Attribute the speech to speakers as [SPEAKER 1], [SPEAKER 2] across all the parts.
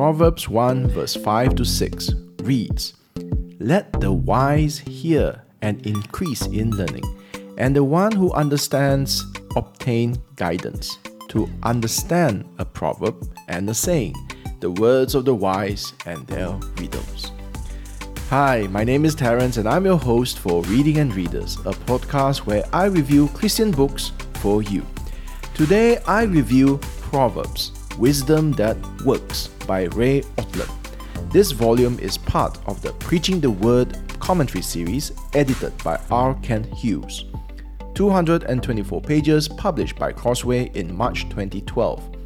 [SPEAKER 1] Proverbs 1, verse 5 to 6 reads Let the wise hear and increase in learning, and the one who understands obtain guidance. To understand a proverb and a saying, the words of the wise and their riddles. Hi, my name is Terence, and I'm your host for Reading and Readers, a podcast where I review Christian books for you. Today, I review Proverbs Wisdom That Works by Ray Ortlund. This volume is part of the Preaching the Word commentary series edited by R. Kent Hughes. 224 pages published by Crossway in March 2012.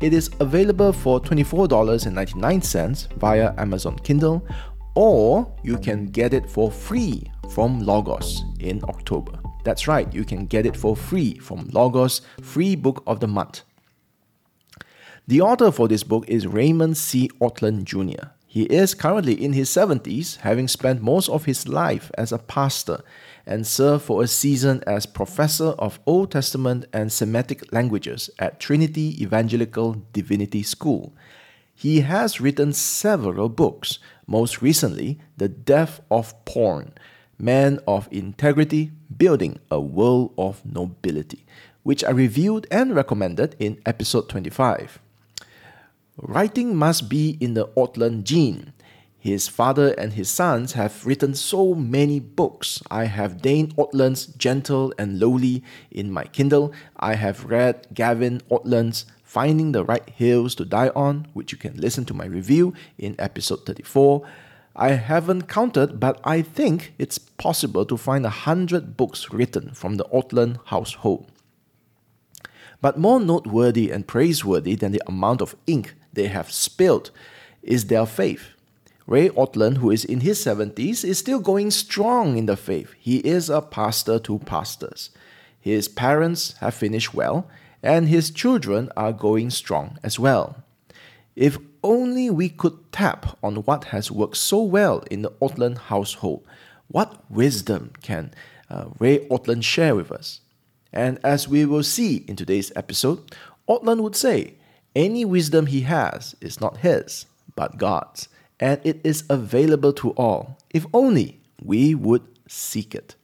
[SPEAKER 1] It is available for $24.99 via Amazon Kindle, or you can get it for free from Logos in October. That's right, you can get it for free from Logos Free Book of the Month. The author for this book is Raymond C. Ortlund Jr. He is currently in his 70s, having spent most of his life as a pastor and served for a season as professor of Old Testament and Semitic languages at Trinity Evangelical Divinity School. He has written several books, most recently, The Death of Porn Man of Integrity Building a World of Nobility, which I reviewed and recommended in episode 25. Writing must be in the Ortlund gene. His father and his sons have written so many books. I have Dane Ortlund's Gentle and Lowly in my Kindle. I have read Gavin Ortlund's Finding the Right Hills to Die On, which you can listen to my review in episode 34. I haven't counted, but I think it's possible to find a hundred books written from the Ortlund household. But more noteworthy and praiseworthy than the amount of ink they have spilled is their faith. Ray Ortlund, who is in his 70s, is still going strong in the faith. He is a pastor to pastors. His parents have finished well, and his children are going strong as well. If only we could tap on what has worked so well in the Ortlund household, what wisdom can uh, Ray Ortlund share with us? And as we will see in today's episode, Ortlund would say, any wisdom he has is not his, but God's, and it is available to all, if only we would seek it.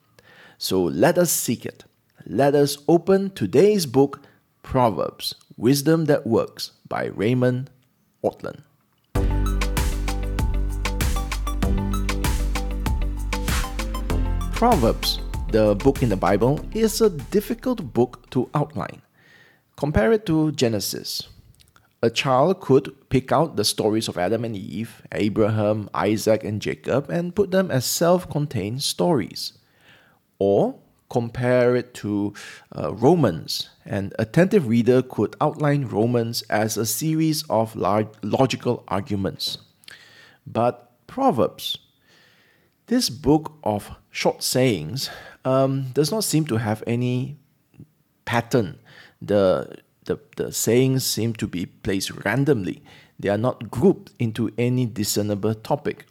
[SPEAKER 1] So let us seek it. Let us open today's book, Proverbs Wisdom That Works by Raymond Ortlund. Proverbs, the book in the Bible, is a difficult book to outline. Compare it to Genesis, a child could pick out the stories of Adam and Eve, Abraham, Isaac, and Jacob and put them as self contained stories. Or compare it to uh, Romans. An attentive reader could outline Romans as a series of logical arguments. But Proverbs, this book of short sayings, um, does not seem to have any pattern. The the, the sayings seem to be placed randomly. They are not grouped into any discernible topic.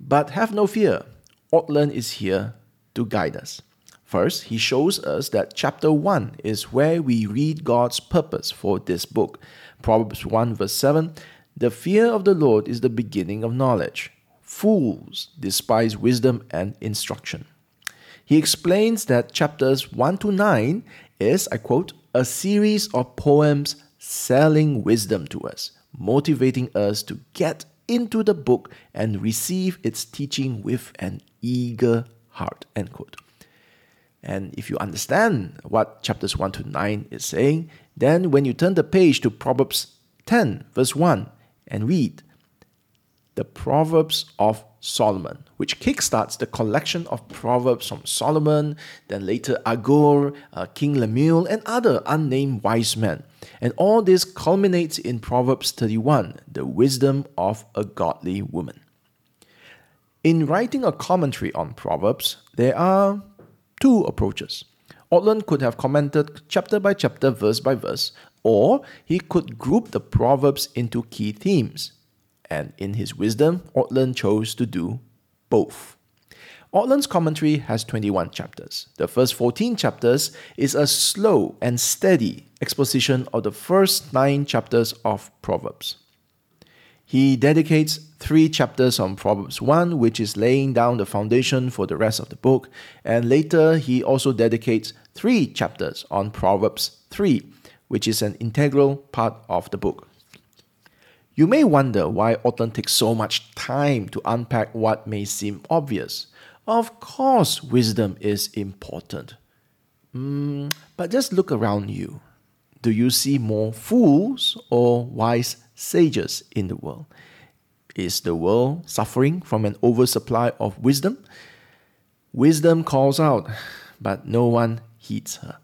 [SPEAKER 1] But have no fear, Ortlund is here to guide us. First, he shows us that chapter 1 is where we read God's purpose for this book. Proverbs 1 verse 7 The fear of the Lord is the beginning of knowledge. Fools despise wisdom and instruction. He explains that chapters 1 to 9 is, I quote, a series of poems selling wisdom to us, motivating us to get into the book and receive its teaching with an eager heart. End quote. And if you understand what chapters 1 to 9 is saying, then when you turn the page to Proverbs 10, verse 1, and read, the Proverbs of Solomon, which kickstarts the collection of proverbs from Solomon, then later Agur, uh, King Lemuel, and other unnamed wise men. And all this culminates in Proverbs 31, the wisdom of a godly woman. In writing a commentary on Proverbs, there are two approaches. Ortlund could have commented chapter by chapter, verse by verse, or he could group the Proverbs into key themes and in his wisdom, Ortlund chose to do both. Ortlund's commentary has 21 chapters. The first 14 chapters is a slow and steady exposition of the first nine chapters of Proverbs. He dedicates three chapters on Proverbs 1, which is laying down the foundation for the rest of the book, and later he also dedicates three chapters on Proverbs 3, which is an integral part of the book. You may wonder why Ortlund takes so much time to unpack what may seem obvious. Of course, wisdom is important. Mm, but just look around you. Do you see more fools or wise sages in the world? Is the world suffering from an oversupply of wisdom? Wisdom calls out, but no one heeds her.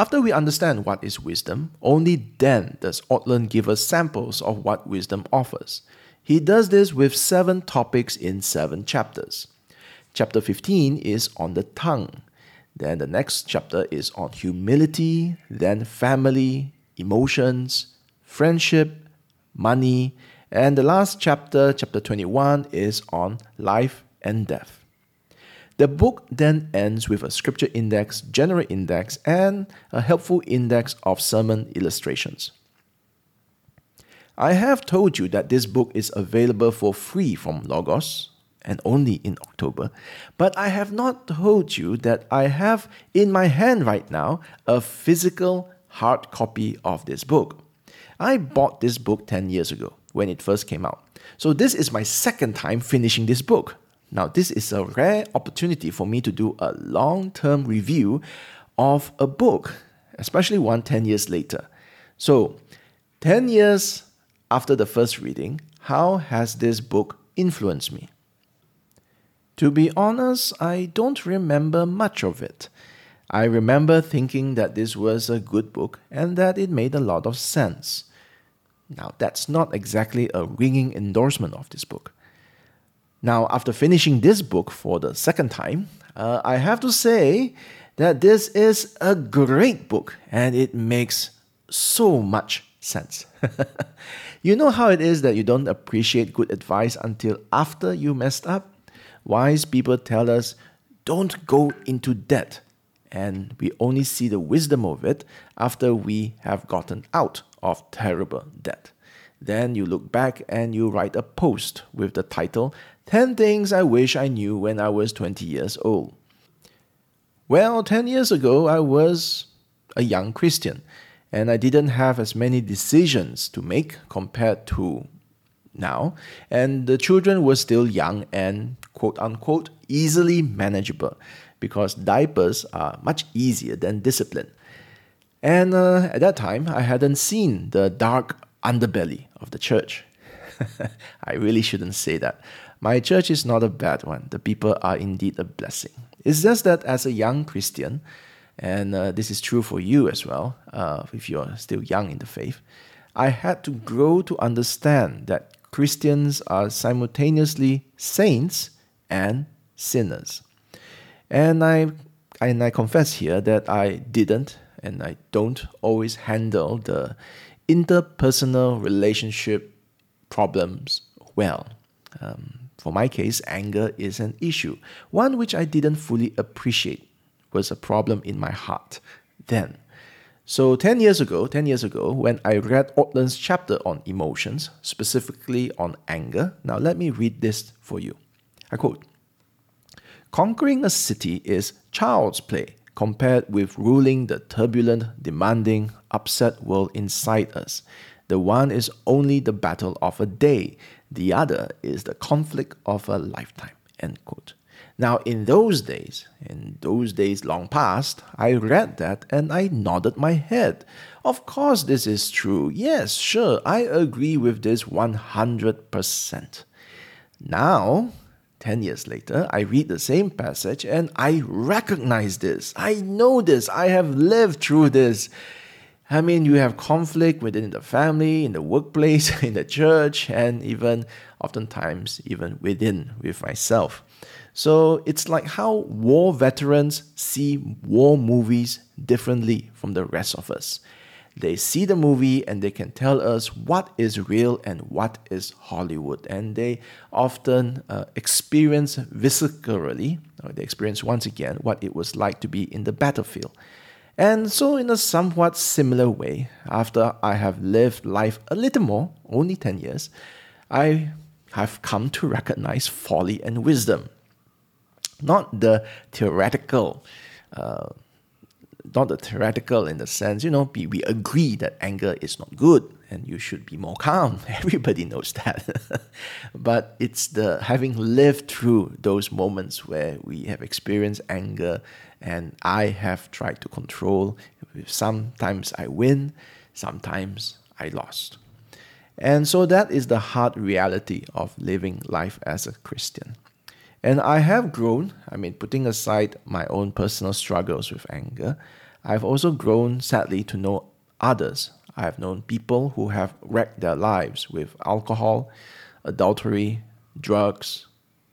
[SPEAKER 1] After we understand what is wisdom, only then does Ortlund give us samples of what wisdom offers. He does this with seven topics in seven chapters. Chapter 15 is on the tongue. Then the next chapter is on humility, then family, emotions, friendship, money, and the last chapter, chapter 21, is on life and death. The book then ends with a scripture index, general index, and a helpful index of sermon illustrations. I have told you that this book is available for free from Logos and only in October, but I have not told you that I have in my hand right now a physical hard copy of this book. I bought this book 10 years ago when it first came out. So this is my second time finishing this book. Now, this is a rare opportunity for me to do a long term review of a book, especially one 10 years later. So, 10 years after the first reading, how has this book influenced me? To be honest, I don't remember much of it. I remember thinking that this was a good book and that it made a lot of sense. Now, that's not exactly a ringing endorsement of this book. Now, after finishing this book for the second time, uh, I have to say that this is a great book and it makes so much sense. you know how it is that you don't appreciate good advice until after you messed up? Wise people tell us, don't go into debt. And we only see the wisdom of it after we have gotten out of terrible debt. Then you look back and you write a post with the title 10 Things I Wish I Knew When I Was 20 Years Old. Well, 10 years ago, I was a young Christian and I didn't have as many decisions to make compared to now, and the children were still young and quote unquote easily manageable because diapers are much easier than discipline. And uh, at that time, I hadn't seen the dark underbelly of the church. I really shouldn't say that. My church is not a bad one. The people are indeed a blessing. It's just that as a young Christian, and uh, this is true for you as well, uh, if you're still young in the faith, I had to grow to understand that Christians are simultaneously saints and sinners. And I, and I confess here that I didn't and I don't always handle the interpersonal relationship problems well. Um, for my case, anger is an issue, one which I didn't fully appreciate was a problem in my heart then. So 10 years ago, 10 years ago, when I read Ortlund's chapter on emotions, specifically on anger, now let me read this for you. I quote Conquering a city is child's play compared with ruling the turbulent, demanding, upset world inside us. The one is only the battle of a day, the other is the conflict of a lifetime. End quote. Now, in those days, in those days long past, I read that and I nodded my head. Of course, this is true. Yes, sure, I agree with this 100%. Now, 10 years later, I read the same passage and I recognize this. I know this. I have lived through this. I mean, you have conflict within the family, in the workplace, in the church, and even oftentimes, even within with myself. So it's like how war veterans see war movies differently from the rest of us. They see the movie and they can tell us what is real and what is Hollywood. And they often uh, experience viscerally, they experience once again what it was like to be in the battlefield. And so, in a somewhat similar way, after I have lived life a little more, only 10 years, I have come to recognize folly and wisdom. Not the theoretical, uh, not the theoretical in the sense, you know, we, we agree that anger is not good and you should be more calm. Everybody knows that. but it's the having lived through those moments where we have experienced anger and I have tried to control. Sometimes I win, sometimes I lost. And so that is the hard reality of living life as a Christian. And I have grown, I mean, putting aside my own personal struggles with anger, I've also grown, sadly, to know others. I have known people who have wrecked their lives with alcohol, adultery, drugs,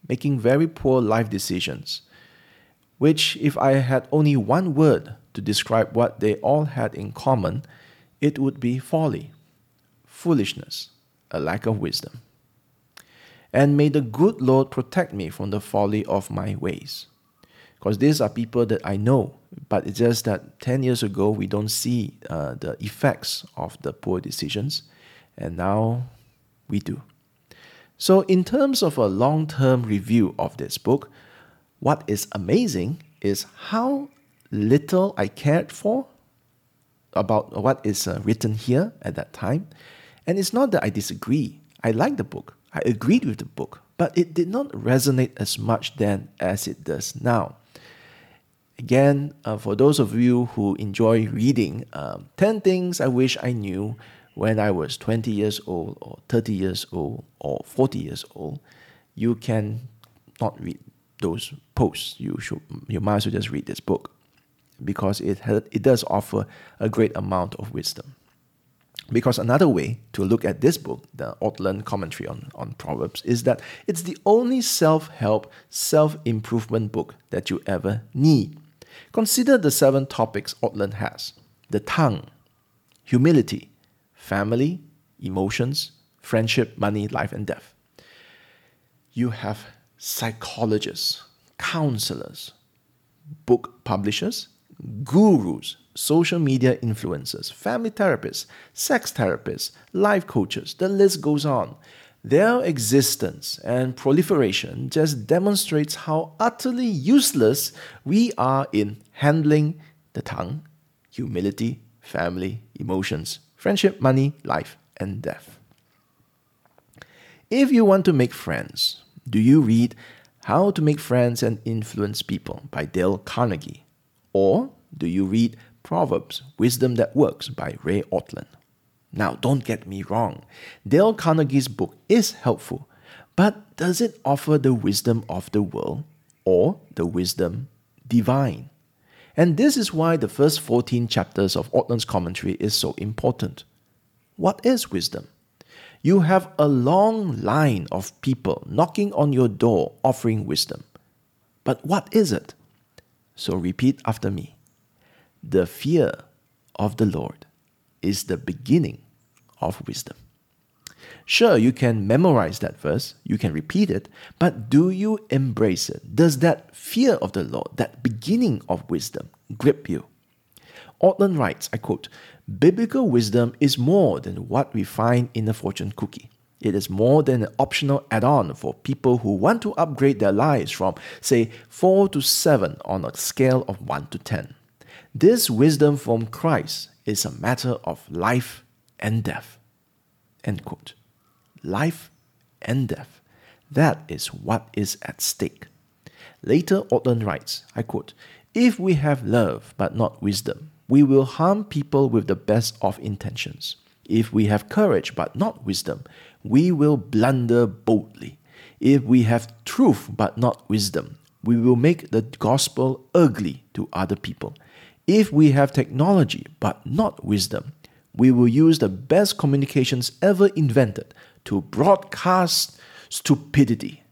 [SPEAKER 1] making very poor life decisions, which, if I had only one word to describe what they all had in common, it would be folly foolishness, a lack of wisdom. And may the good Lord protect me from the folly of my ways. Because these are people that I know, but it's just that 10 years ago we don't see uh, the effects of the poor decisions, and now we do. So, in terms of a long term review of this book, what is amazing is how little I cared for about what is uh, written here at that time, and it's not that I disagree. I like the book. I agreed with the book, but it did not resonate as much then as it does now. Again, uh, for those of you who enjoy reading, um, 10 things I wish I knew when I was 20 years old, or 30 years old, or 40 years old, you can not read those posts. You should, you might as well just read this book because it, it does offer a great amount of wisdom. Because another way to look at this book, the Ortlund commentary on, on Proverbs, is that it's the only self help, self improvement book that you ever need. Consider the seven topics Ortlund has the tongue, humility, family, emotions, friendship, money, life, and death. You have psychologists, counselors, book publishers, gurus, social media influencers, family therapists, sex therapists, life coaches, the list goes on. Their existence and proliferation just demonstrates how utterly useless we are in handling the tongue, humility, family, emotions, friendship, money, life, and death. If you want to make friends, do you read How to Make Friends and Influence People by Dale Carnegie? Or do you read Proverbs Wisdom That Works by Ray Ortlund. Now, don't get me wrong, Dale Carnegie's book is helpful, but does it offer the wisdom of the world or the wisdom divine? And this is why the first 14 chapters of Ortlund's commentary is so important. What is wisdom? You have a long line of people knocking on your door offering wisdom. But what is it? So repeat after me. The fear of the Lord is the beginning of wisdom. Sure, you can memorize that verse, you can repeat it, but do you embrace it? Does that fear of the Lord, that beginning of wisdom, grip you? Ortlund writes, I quote, Biblical wisdom is more than what we find in a fortune cookie. It is more than an optional add on for people who want to upgrade their lives from, say, 4 to 7 on a scale of 1 to 10. This wisdom from Christ is a matter of life and death. End quote. Life and death. That is what is at stake. Later, Ortlund writes, I quote, If we have love but not wisdom, we will harm people with the best of intentions. If we have courage but not wisdom, we will blunder boldly. If we have truth but not wisdom, we will make the gospel ugly to other people. If we have technology but not wisdom, we will use the best communications ever invented to broadcast stupidity.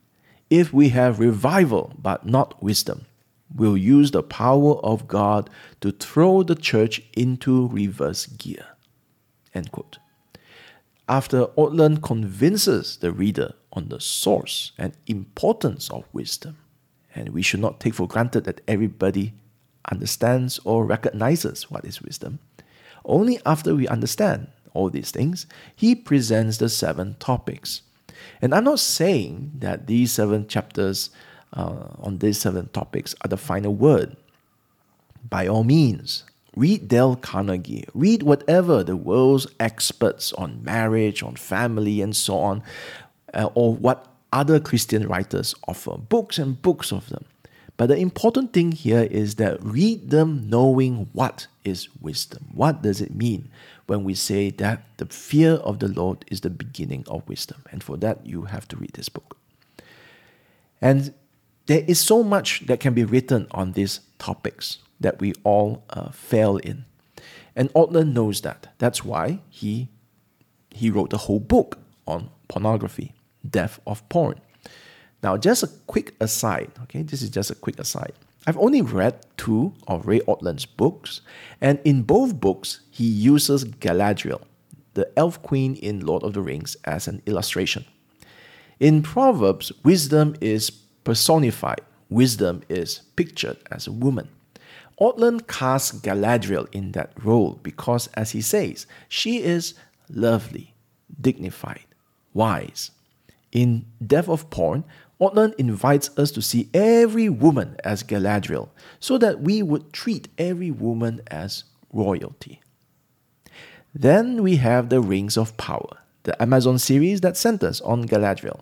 [SPEAKER 1] If we have revival but not wisdom, we'll use the power of God to throw the church into reverse gear. End quote. After Ortlund convinces the reader on the source and importance of wisdom, and we should not take for granted that everybody understands or recognizes what is wisdom. Only after we understand all these things, he presents the seven topics. And I'm not saying that these seven chapters uh, on these seven topics are the final word. By all means, read Dale Carnegie, read whatever the world's experts on marriage, on family, and so on, uh, or what other Christian writers offer, books and books of them. But the important thing here is that read them knowing what is wisdom. What does it mean when we say that the fear of the Lord is the beginning of wisdom? And for that, you have to read this book. And there is so much that can be written on these topics that we all uh, fail in. And Ortlund knows that. That's why he, he wrote the whole book on pornography, death of porn. Now, just a quick aside, okay, this is just a quick aside. I've only read two of Ray Ortlund's books, and in both books, he uses Galadriel, the elf queen in Lord of the Rings, as an illustration. In Proverbs, wisdom is personified, wisdom is pictured as a woman. Ortlund casts Galadriel in that role because, as he says, she is lovely, dignified, wise. In Death of Porn, Ortlund invites us to see every woman as Galadriel so that we would treat every woman as royalty. Then we have the Rings of Power, the Amazon series that centers on Galadriel.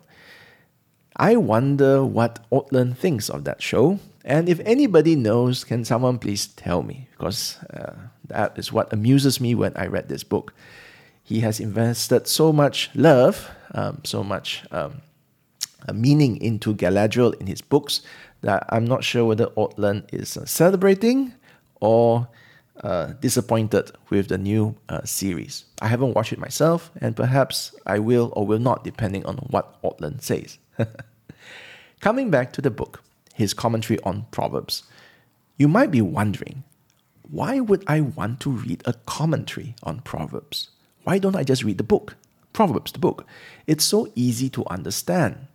[SPEAKER 1] I wonder what Ortlund thinks of that show, and if anybody knows, can someone please tell me? Because uh, that is what amuses me when I read this book. He has invested so much love, um, so much um, meaning into Galadriel in his books that I'm not sure whether Ortlund is uh, celebrating or uh, disappointed with the new uh, series. I haven't watched it myself, and perhaps I will or will not, depending on what Ortlund says. Coming back to the book, his commentary on Proverbs, you might be wondering why would I want to read a commentary on Proverbs? Why don't I just read the book? Proverbs, the book. It's so easy to understand.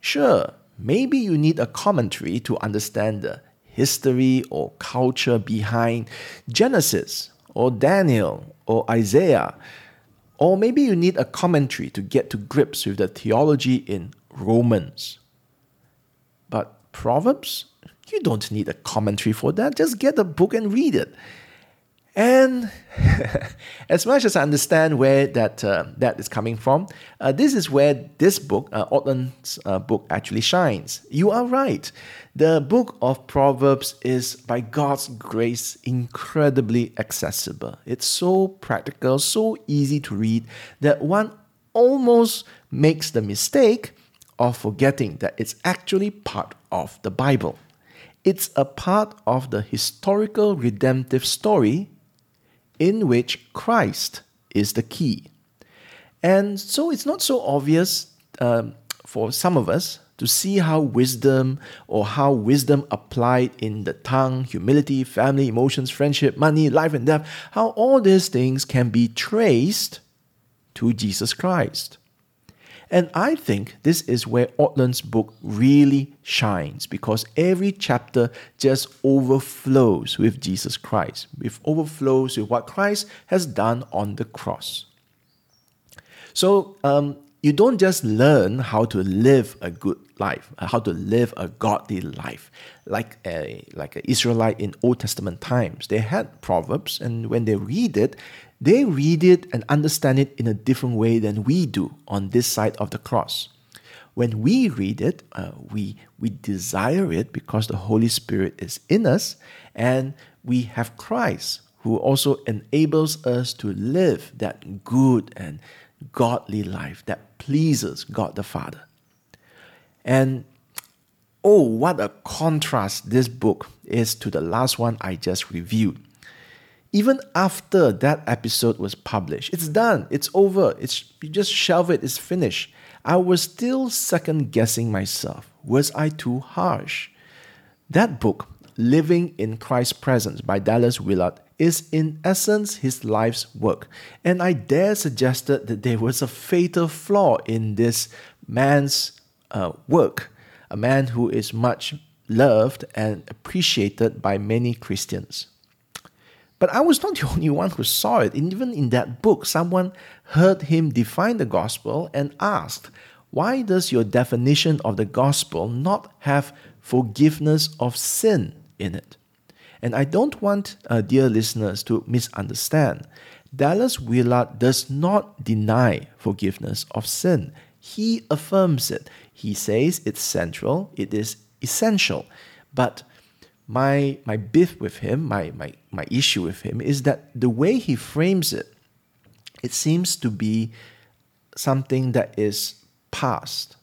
[SPEAKER 1] Sure, maybe you need a commentary to understand the history or culture behind Genesis or Daniel or Isaiah. Or maybe you need a commentary to get to grips with the theology in Romans. But Proverbs, you don't need a commentary for that. Just get the book and read it. And as much as I understand where that uh, that is coming from, uh, this is where this book, uh, uh, book, actually shines. You are right. The book of Proverbs is, by God's grace, incredibly accessible. It's so practical, so easy to read that one almost makes the mistake of forgetting that it's actually part of the Bible. It's a part of the historical redemptive story in which Christ is the key. And so it's not so obvious um, for some of us to see how wisdom or how wisdom applied in the tongue, humility, family, emotions, friendship, money, life, and death, how all these things can be traced to Jesus Christ. And I think this is where Ortlund's book really shines because every chapter just overflows with Jesus Christ, with overflows with what Christ has done on the cross. So um, you don't just learn how to live a good life, uh, how to live a godly life, like a like an Israelite in Old Testament times. They had proverbs, and when they read it, they read it and understand it in a different way than we do on this side of the cross. When we read it, uh, we, we desire it because the Holy Spirit is in us, and we have Christ who also enables us to live that good and godly life that pleases God the Father. And oh, what a contrast this book is to the last one I just reviewed even after that episode was published, it's done, it's over, it's you just shelve it, it's finished. I was still second guessing myself. Was I too harsh? That book, Living in Christ's Presence by Dallas Willard, is in essence his life's work. And I dare suggested that there was a fatal flaw in this man's uh, work, a man who is much loved and appreciated by many Christians. But I was not the only one who saw it. And Even in that book, someone heard him define the gospel and asked, Why does your definition of the gospel not have forgiveness of sin in it? And I don't want, uh, dear listeners, to misunderstand. Dallas Willard does not deny forgiveness of sin. He affirms it. He says it's central, it is essential. But my my beef with him, my, my, my issue with him is that the way he frames it, it seems to be something that is past.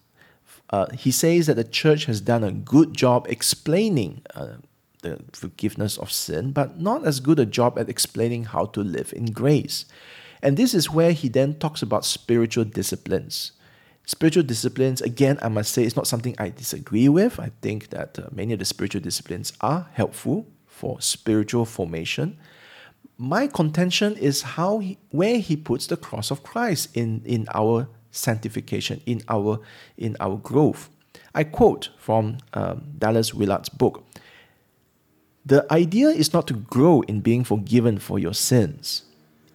[SPEAKER 1] Uh, he says that the church has done a good job explaining uh, the forgiveness of sin, but not as good a job at explaining how to live in grace. And this is where he then talks about spiritual disciplines. Spiritual disciplines, again, I must say, it's not something I disagree with. I think that uh, many of the spiritual disciplines are helpful for spiritual formation. My contention is how he, where he puts the cross of Christ in, in our sanctification, in our in our growth. I quote from um, Dallas Willard's book. The idea is not to grow in being forgiven for your sins.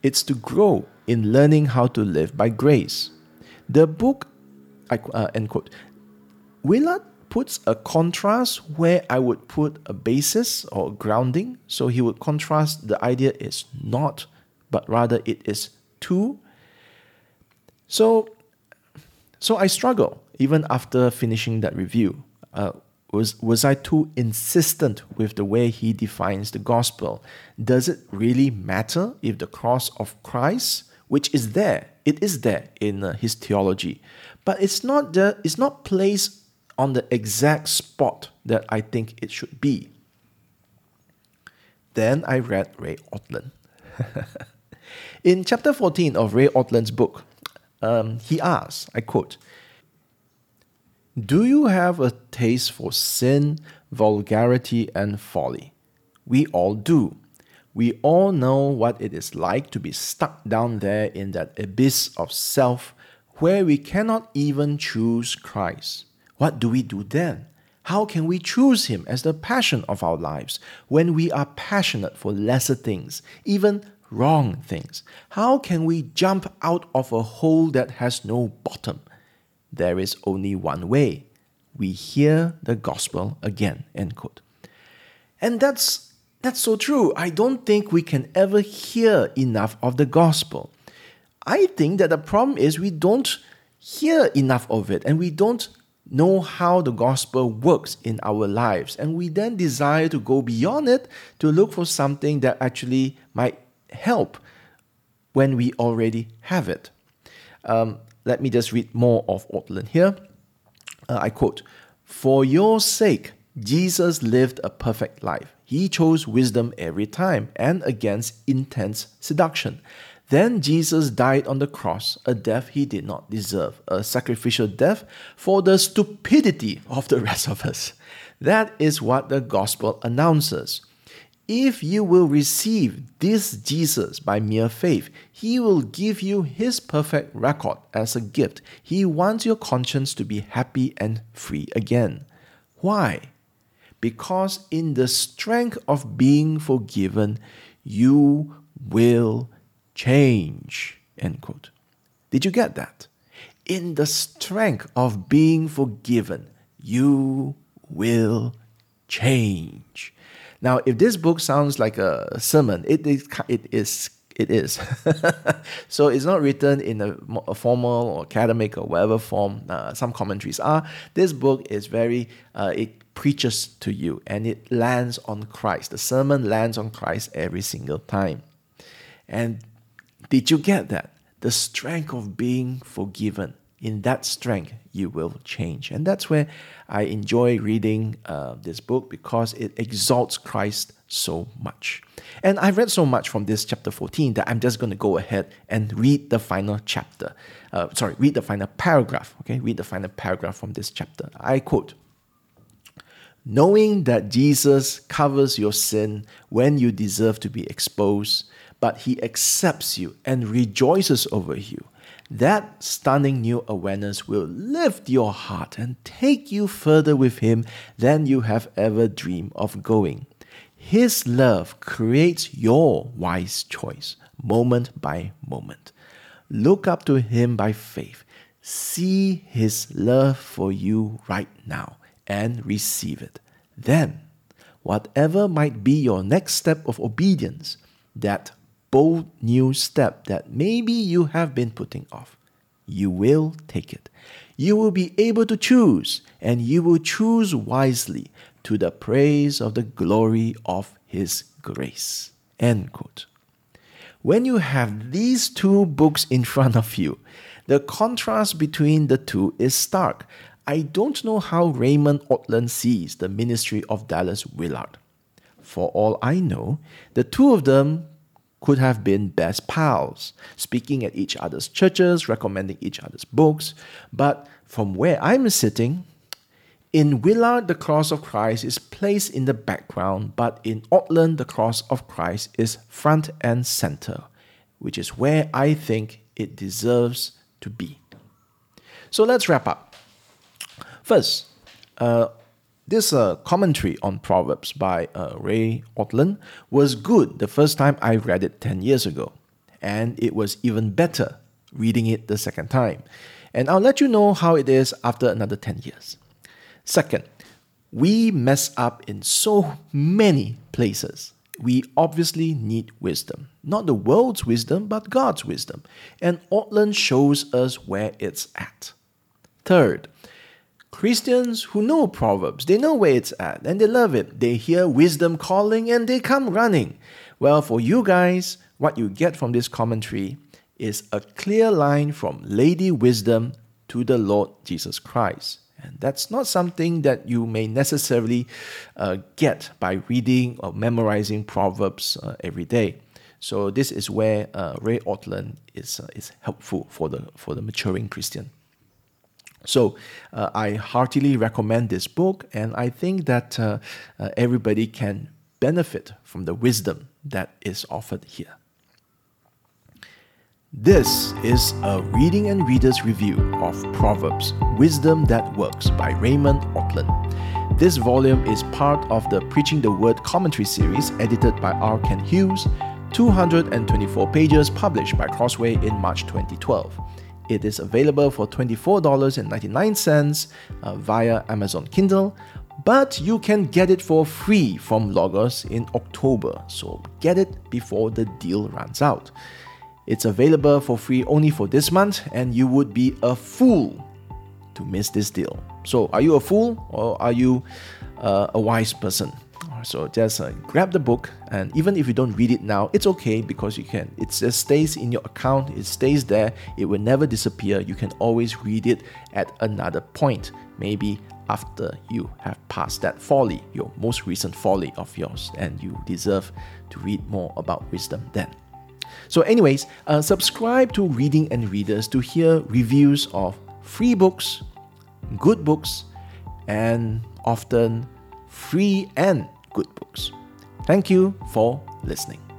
[SPEAKER 1] It's to grow in learning how to live by grace. The book uh, end quote. Willard puts a contrast where I would put a basis or grounding. So he would contrast the idea is not, but rather it is to. So, so I struggle even after finishing that review. Uh, was was I too insistent with the way he defines the gospel? Does it really matter if the cross of Christ, which is there, it is there in uh, his theology, but it's not the it's not placed on the exact spot that I think it should be. Then I read Ray Ortlund. in chapter 14 of Ray Ortlund's book, um, he asks, I quote, Do you have a taste for sin, vulgarity, and folly? We all do. We all know what it is like to be stuck down there in that abyss of self where we cannot even choose Christ. What do we do then? How can we choose Him as the passion of our lives when we are passionate for lesser things, even wrong things? How can we jump out of a hole that has no bottom? There is only one way. We hear the gospel again. End quote. And that's that's so true. I don't think we can ever hear enough of the gospel. I think that the problem is we don't hear enough of it and we don't know how the gospel works in our lives. And we then desire to go beyond it to look for something that actually might help when we already have it. Um, let me just read more of Ortlund here. Uh, I quote For your sake, Jesus lived a perfect life. He chose wisdom every time and against intense seduction. Then Jesus died on the cross, a death he did not deserve, a sacrificial death for the stupidity of the rest of us. That is what the gospel announces. If you will receive this Jesus by mere faith, he will give you his perfect record as a gift. He wants your conscience to be happy and free again. Why? Because in the strength of being forgiven, you will change. End quote. Did you get that? In the strength of being forgiven, you will change. Now, if this book sounds like a sermon, it is. It is. It is. so it's not written in a, a, formal or academic or whatever form uh, some commentaries are. This book is very. Uh, it preaches to you and it lands on Christ. The sermon lands on Christ every single time. And did you get that? The strength of being forgiven. In that strength, you will change. And that's where I enjoy reading uh, this book because it exalts Christ so much. And I've read so much from this chapter 14 that I'm just going to go ahead and read the final chapter. Uh, sorry, read the final paragraph. Okay, read the final paragraph from this chapter. I quote Knowing that Jesus covers your sin when you deserve to be exposed but he accepts you and rejoices over you. That stunning new awareness will lift your heart and take you further with him than you have ever dreamed of going. His love creates your wise choice, moment by moment. Look up to him by faith. See His love for you right now and receive it. Then, whatever might be your next step of obedience, that bold new step that maybe you have been putting off, you will take it. You will be able to choose, and you will choose wisely to the praise of the glory of His grace. End quote. When you have these two books in front of you, the contrast between the two is stark. I don't know how Raymond Ortlund sees the ministry of Dallas Willard. For all I know, the two of them could have been best pals, speaking at each other's churches, recommending each other's books. But from where I'm sitting, in Willard, the cross of Christ is placed in the background, but in Ortlund, the cross of Christ is front and center, which is where I think it deserves to be. So let's wrap up. First, uh, this uh, commentary on Proverbs by uh, Ray Ortlund was good the first time I read it 10 years ago, and it was even better reading it the second time. And I'll let you know how it is after another 10 years. Second, we mess up in so many places. We obviously need wisdom. Not the world's wisdom, but God's wisdom. And Ortlund shows us where it's at. Third, Christians who know Proverbs, they know where it's at and they love it. They hear wisdom calling and they come running. Well, for you guys, what you get from this commentary is a clear line from Lady Wisdom to the Lord Jesus Christ. And that's not something that you may necessarily uh, get by reading or memorizing Proverbs uh, every day. So this is where uh, Ray Ortlund is, uh, is helpful for the, for the maturing Christian. So uh, I heartily recommend this book, and I think that uh, everybody can benefit from the wisdom that is offered here. This is a reading and reader's review of Proverbs Wisdom That Works by Raymond Ortlund. This volume is part of the Preaching the Word commentary series edited by R. Kent Hughes, 224 pages published by Crossway in March 2012. It is available for $24.99 uh, via Amazon Kindle, but you can get it for free from Logos in October, so get it before the deal runs out. It's available for free only for this month, and you would be a fool to miss this deal. So, are you a fool or are you uh, a wise person? So just uh, grab the book, and even if you don't read it now, it's okay because you can. It just stays in your account. It stays there. It will never disappear. You can always read it at another point, maybe after you have passed that folly, your most recent folly of yours, and you deserve to read more about wisdom then. So, anyways, uh, subscribe to Reading and Readers to hear reviews of free books, good books, and often free and good books. Thank you for listening.